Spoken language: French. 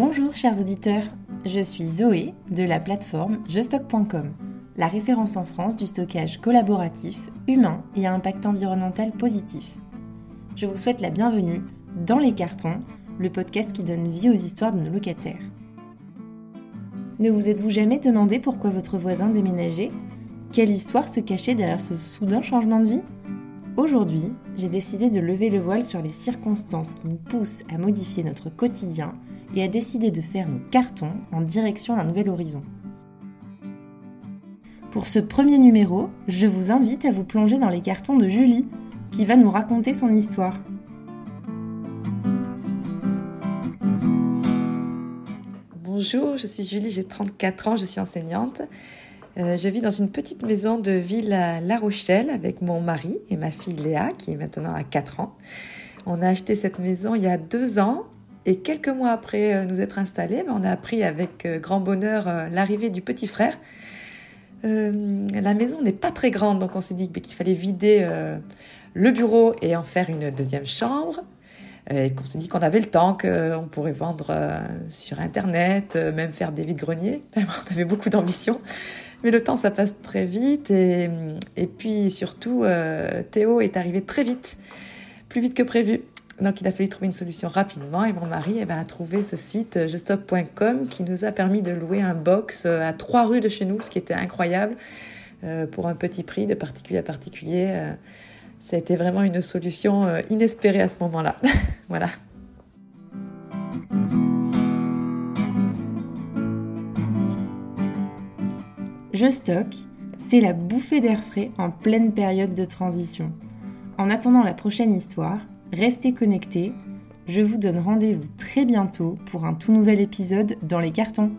Bonjour chers auditeurs, je suis Zoé de la plateforme jestock.com, la référence en France du stockage collaboratif, humain et à impact environnemental positif. Je vous souhaite la bienvenue dans Les Cartons, le podcast qui donne vie aux histoires de nos locataires. Ne vous êtes-vous jamais demandé pourquoi votre voisin déménageait? Quelle histoire se cachait derrière ce soudain changement de vie? Aujourd'hui, j'ai décidé de lever le voile sur les circonstances qui nous poussent à modifier notre quotidien et à décider de faire nos cartons en direction d'un nouvel horizon. Pour ce premier numéro, je vous invite à vous plonger dans les cartons de Julie, qui va nous raconter son histoire. Bonjour, je suis Julie, j'ai 34 ans, je suis enseignante. Euh, je vis dans une petite maison de ville à La Rochelle avec mon mari et ma fille Léa, qui est maintenant à 4 ans. On a acheté cette maison il y a deux ans et quelques mois après euh, nous être installés, ben, on a appris avec euh, grand bonheur l'arrivée du petit frère. la maison n'est pas très grande, donc on s'est dit qu'il fallait vider le bureau et en faire une deuxième chambre. Et qu'on s'est dit qu'on avait le temps, qu'on pourrait vendre sur Internet, même faire des vides-greniers. On avait beaucoup d'ambition. Mais le temps, ça passe très vite. Et, puis surtout, euh, Théo est arrivé très vite, plus vite que prévu. Donc il a fallu trouver une solution rapidement et mon mari eh ben, a trouvé ce site jestock.com qui nous a permis de louer un box euh, à trois rues de chez nous, ce qui était incroyable euh, pour un petit prix de particulier à particulier. Euh, ça a été vraiment une solution euh, inespérée à ce moment-là. voilà. Je c'est la bouffée d'air frais en pleine période de transition. En attendant la prochaine histoire, restez connectés. Je vous donne rendez-vous très bientôt pour un tout nouvel épisode dans les cartons.